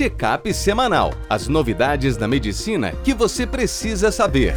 Check-up semanal. As novidades da medicina que você precisa saber.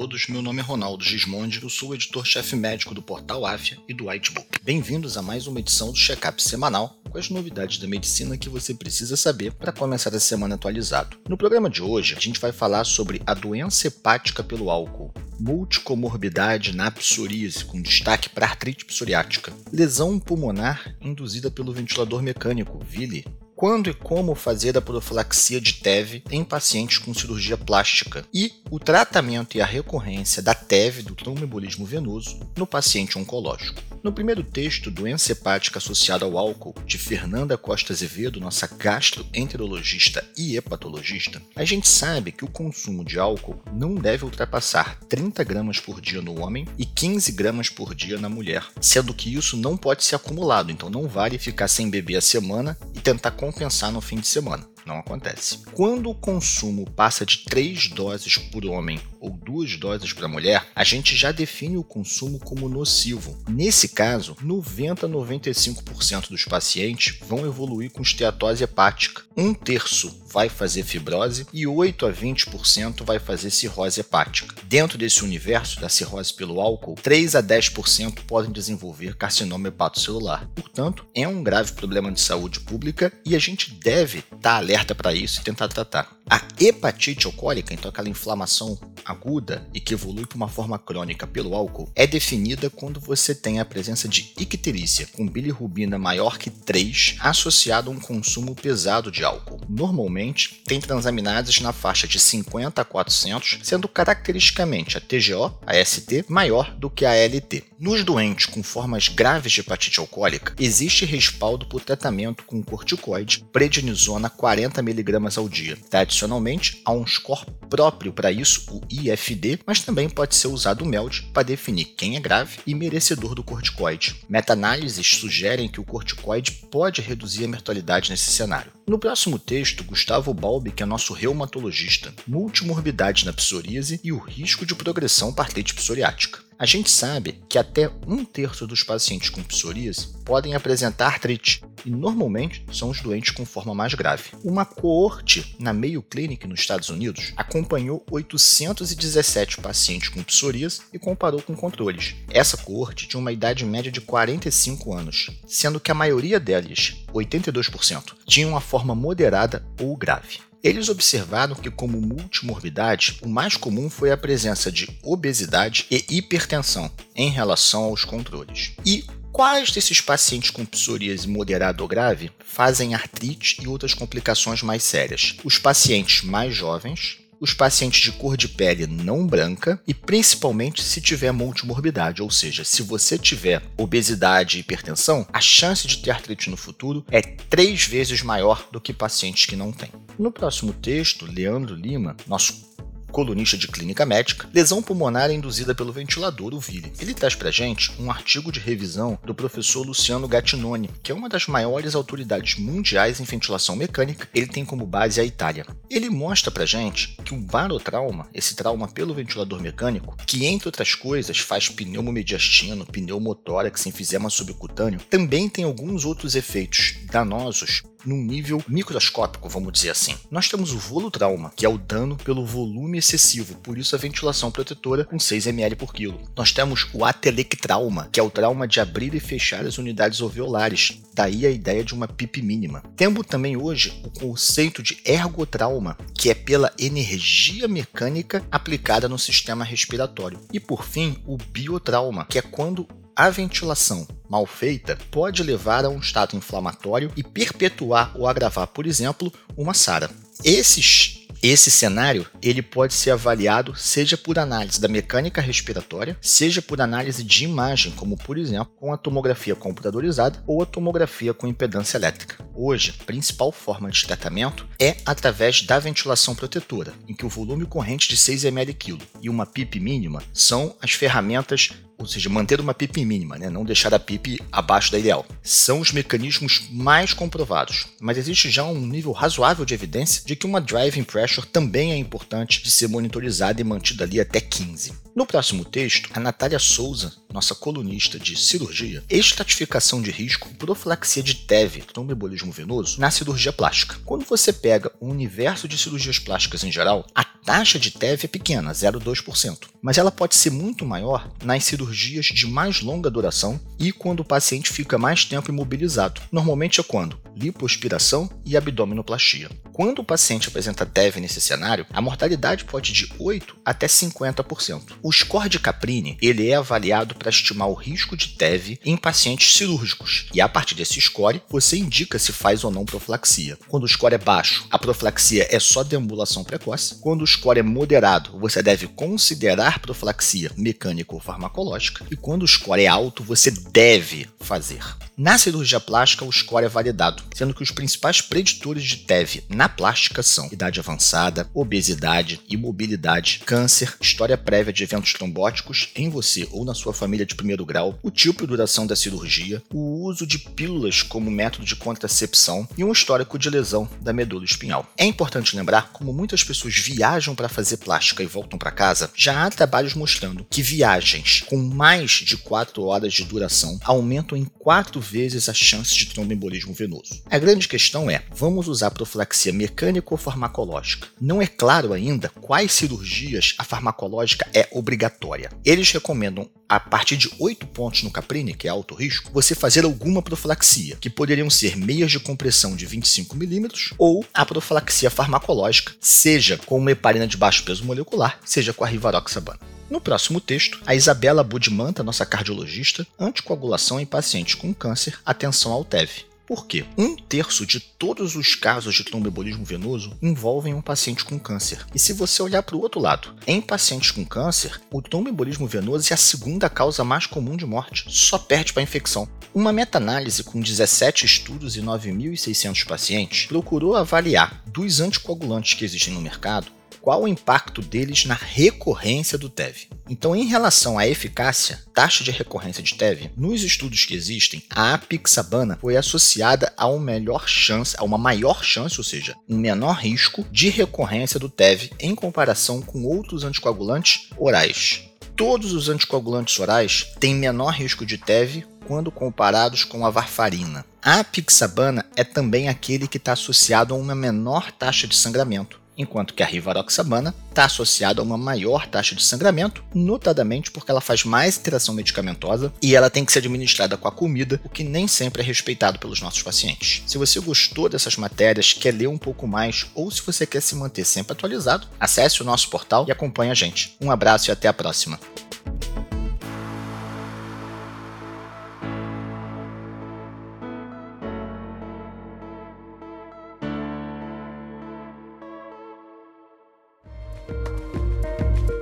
Todos, meu nome é Ronaldo Gismondi, eu sou editor-chefe médico do portal Afia e do Whitebook. Bem-vindos a mais uma edição do Check-up semanal com as novidades da medicina que você precisa saber para começar a semana atualizado. No programa de hoje, a gente vai falar sobre a doença hepática pelo álcool, multicomorbidade na psoríase, com destaque para artrite psoriática, lesão pulmonar induzida pelo ventilador mecânico, VILI, quando e como fazer a profilaxia de TEV em pacientes com cirurgia plástica e o tratamento e a recorrência da TEV, do tromboembolismo venoso, no paciente oncológico. No primeiro texto, Doença Hepática Associada ao Álcool, de Fernanda Costa Azevedo, nossa gastroenterologista e hepatologista, a gente sabe que o consumo de álcool não deve ultrapassar 30 gramas por dia no homem e 15 gramas por dia na mulher, sendo que isso não pode ser acumulado, então não vale ficar sem beber a semana e tentar compensar no fim de semana. Não acontece. Quando o consumo passa de 3 doses por homem ou 2 doses para mulher, a gente já define o consumo como nocivo. Nesse caso, 90 a 95% dos pacientes vão evoluir com esteatose hepática. Um terço vai fazer fibrose e 8 a 20% vai fazer cirrose hepática. Dentro desse universo da cirrose pelo álcool, 3 a 10% podem desenvolver carcinoma hepatocelular. Portanto, é um grave problema de saúde pública e a gente deve estar tá alerta para isso e tentar tratar. A hepatite alcoólica, então aquela inflamação aguda e que evolui para uma forma crônica pelo álcool, é definida quando você tem a presença de icterícia com bilirrubina maior que 3 associado a um consumo pesado de álcool. Normalmente, tem transaminases na faixa de 50 a 400, sendo caracteristicamente a TGO, a ST, maior do que a ALT. Nos doentes com formas graves de hepatite alcoólica, existe respaldo por tratamento com corticoide prednisona 40mg ao dia. Tá Adicionalmente, há um score próprio para isso, o IFD, mas também pode ser usado o MELD para definir quem é grave e merecedor do corticoide. Meta-análises sugerem que o corticoide pode reduzir a mortalidade nesse cenário. No próximo texto, Gustavo Balbi, que é nosso reumatologista, multimorbidade na psoríase e o risco de progressão para psoriática. A gente sabe que até um terço dos pacientes com psoríase podem apresentar artrite, e normalmente são os doentes com forma mais grave. Uma coorte na Mayo Clinic nos Estados Unidos acompanhou 817 pacientes com psoríase e comparou com controles. Essa coorte tinha uma idade média de 45 anos, sendo que a maioria delas, 82%, tinha uma forma moderada ou grave. Eles observaram que, como multimorbidade, o mais comum foi a presença de obesidade e hipertensão em relação aos controles. E Quais desses pacientes com psoríase moderada ou grave fazem artrite e outras complicações mais sérias? Os pacientes mais jovens, os pacientes de cor de pele não branca e principalmente se tiver multimorbidade, ou seja, se você tiver obesidade e hipertensão, a chance de ter artrite no futuro é três vezes maior do que pacientes que não têm. No próximo texto, Leandro Lima, nosso colunista de clínica médica, lesão pulmonar induzida pelo ventilador, o VILI. Ele traz pra gente um artigo de revisão do professor Luciano Gattinoni, que é uma das maiores autoridades mundiais em ventilação mecânica. Ele tem como base a Itália. Ele mostra pra gente que o barotrauma, esse trauma pelo ventilador mecânico, que entre outras coisas faz pneumomediastino, pneumotórax, enfisema subcutâneo, também tem alguns outros efeitos danosos num nível microscópico, vamos dizer assim. Nós temos o volutrauma, que é o dano pelo volume excessivo, por isso a ventilação protetora com 6 ml por quilo. Nós temos o atelectrauma, que é o trauma de abrir e fechar as unidades alveolares, daí a ideia de uma PIP mínima. Temos também hoje o conceito de ergotrauma, que é pela energia mecânica aplicada no sistema respiratório. E por fim, o biotrauma, que é quando a ventilação mal feita pode levar a um estado inflamatório e perpetuar ou agravar, por exemplo, uma SARA. Esses esse cenário ele pode ser avaliado seja por análise da mecânica respiratória, seja por análise de imagem, como por exemplo com a tomografia computadorizada ou a tomografia com impedância elétrica. Hoje, a principal forma de tratamento é através da ventilação protetora, em que o volume corrente de 6 ml quilo e uma PIP mínima são as ferramentas ou seja, manter uma PIP mínima, né? não deixar a PIP abaixo da ideal. São os mecanismos mais comprovados, mas existe já um nível razoável de evidência de que uma driving pressure também é importante de ser monitorizada e mantida ali até 15. No próximo texto, a Natália Souza nossa colunista de cirurgia, estratificação de risco, profilaxia de TEV, tromboembolismo venoso, na cirurgia plástica. Quando você pega o universo de cirurgias plásticas em geral, a taxa de TEV é pequena, 0,2%, mas ela pode ser muito maior nas cirurgias de mais longa duração e quando o paciente fica mais tempo imobilizado. Normalmente é quando? Lipoaspiração e abdominoplastia. Quando o paciente apresenta TEV nesse cenário, a mortalidade pode de 8 até 50%. O score de Caprini ele é avaliado para estimar o risco de TEV em pacientes cirúrgicos e a partir desse score você indica se faz ou não profilaxia. Quando o score é baixo, a profilaxia é só deambulação precoce. Quando o score é moderado, você deve considerar profilaxia mecânica ou farmacológica. E quando o score é alto, você deve fazer. Na cirurgia plástica, o score é validado, sendo que os principais preditores de TEV na plástica são idade avançada, obesidade, imobilidade, câncer, história prévia de eventos trombóticos em você ou na sua família de primeiro grau, o tipo e duração da cirurgia, o uso de pílulas como método de contracepção e um histórico de lesão da medula espinhal. É importante lembrar como muitas pessoas viajam para fazer plástica e voltam para casa, já há trabalhos mostrando que viagens com mais de 4 horas de duração aumentam em 4 vezes as chances de tromboembolismo venoso. A grande questão é: vamos usar profilaxia mecânica ou farmacológica? Não é claro ainda quais cirurgias a farmacológica é obrigatória. Eles recomendam a partir de 8 pontos no Caprini, que é alto risco, você fazer alguma profilaxia, que poderiam ser meias de compressão de 25mm ou a profilaxia farmacológica, seja com uma heparina de baixo peso molecular, seja com a rivaroxabana. No próximo texto, a Isabela Budimanta, nossa cardiologista, anticoagulação em pacientes com câncer, atenção ao TEV. Por quê? Um terço de todos os casos de tromboembolismo venoso envolvem um paciente com câncer. E se você olhar para o outro lado, em pacientes com câncer, o tromboembolismo venoso é a segunda causa mais comum de morte, só perde para a infecção. Uma meta-análise com 17 estudos e 9.600 pacientes procurou avaliar dos anticoagulantes que existem no mercado qual o impacto deles na recorrência do TEV. Então, em relação à eficácia, taxa de recorrência de TEV, nos estudos que existem, a apixabana foi associada a uma melhor chance, a uma maior chance, ou seja, um menor risco de recorrência do TEV em comparação com outros anticoagulantes orais. Todos os anticoagulantes orais têm menor risco de TEV quando comparados com a varfarina. A apixabana é também aquele que está associado a uma menor taxa de sangramento enquanto que a rivaroxabana está associada a uma maior taxa de sangramento, notadamente porque ela faz mais interação medicamentosa e ela tem que ser administrada com a comida, o que nem sempre é respeitado pelos nossos pacientes. Se você gostou dessas matérias, quer ler um pouco mais ou se você quer se manter sempre atualizado, acesse o nosso portal e acompanhe a gente. Um abraço e até a próxima.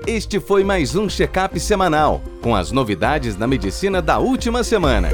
Este foi mais um check-up semanal com as novidades da medicina da última semana.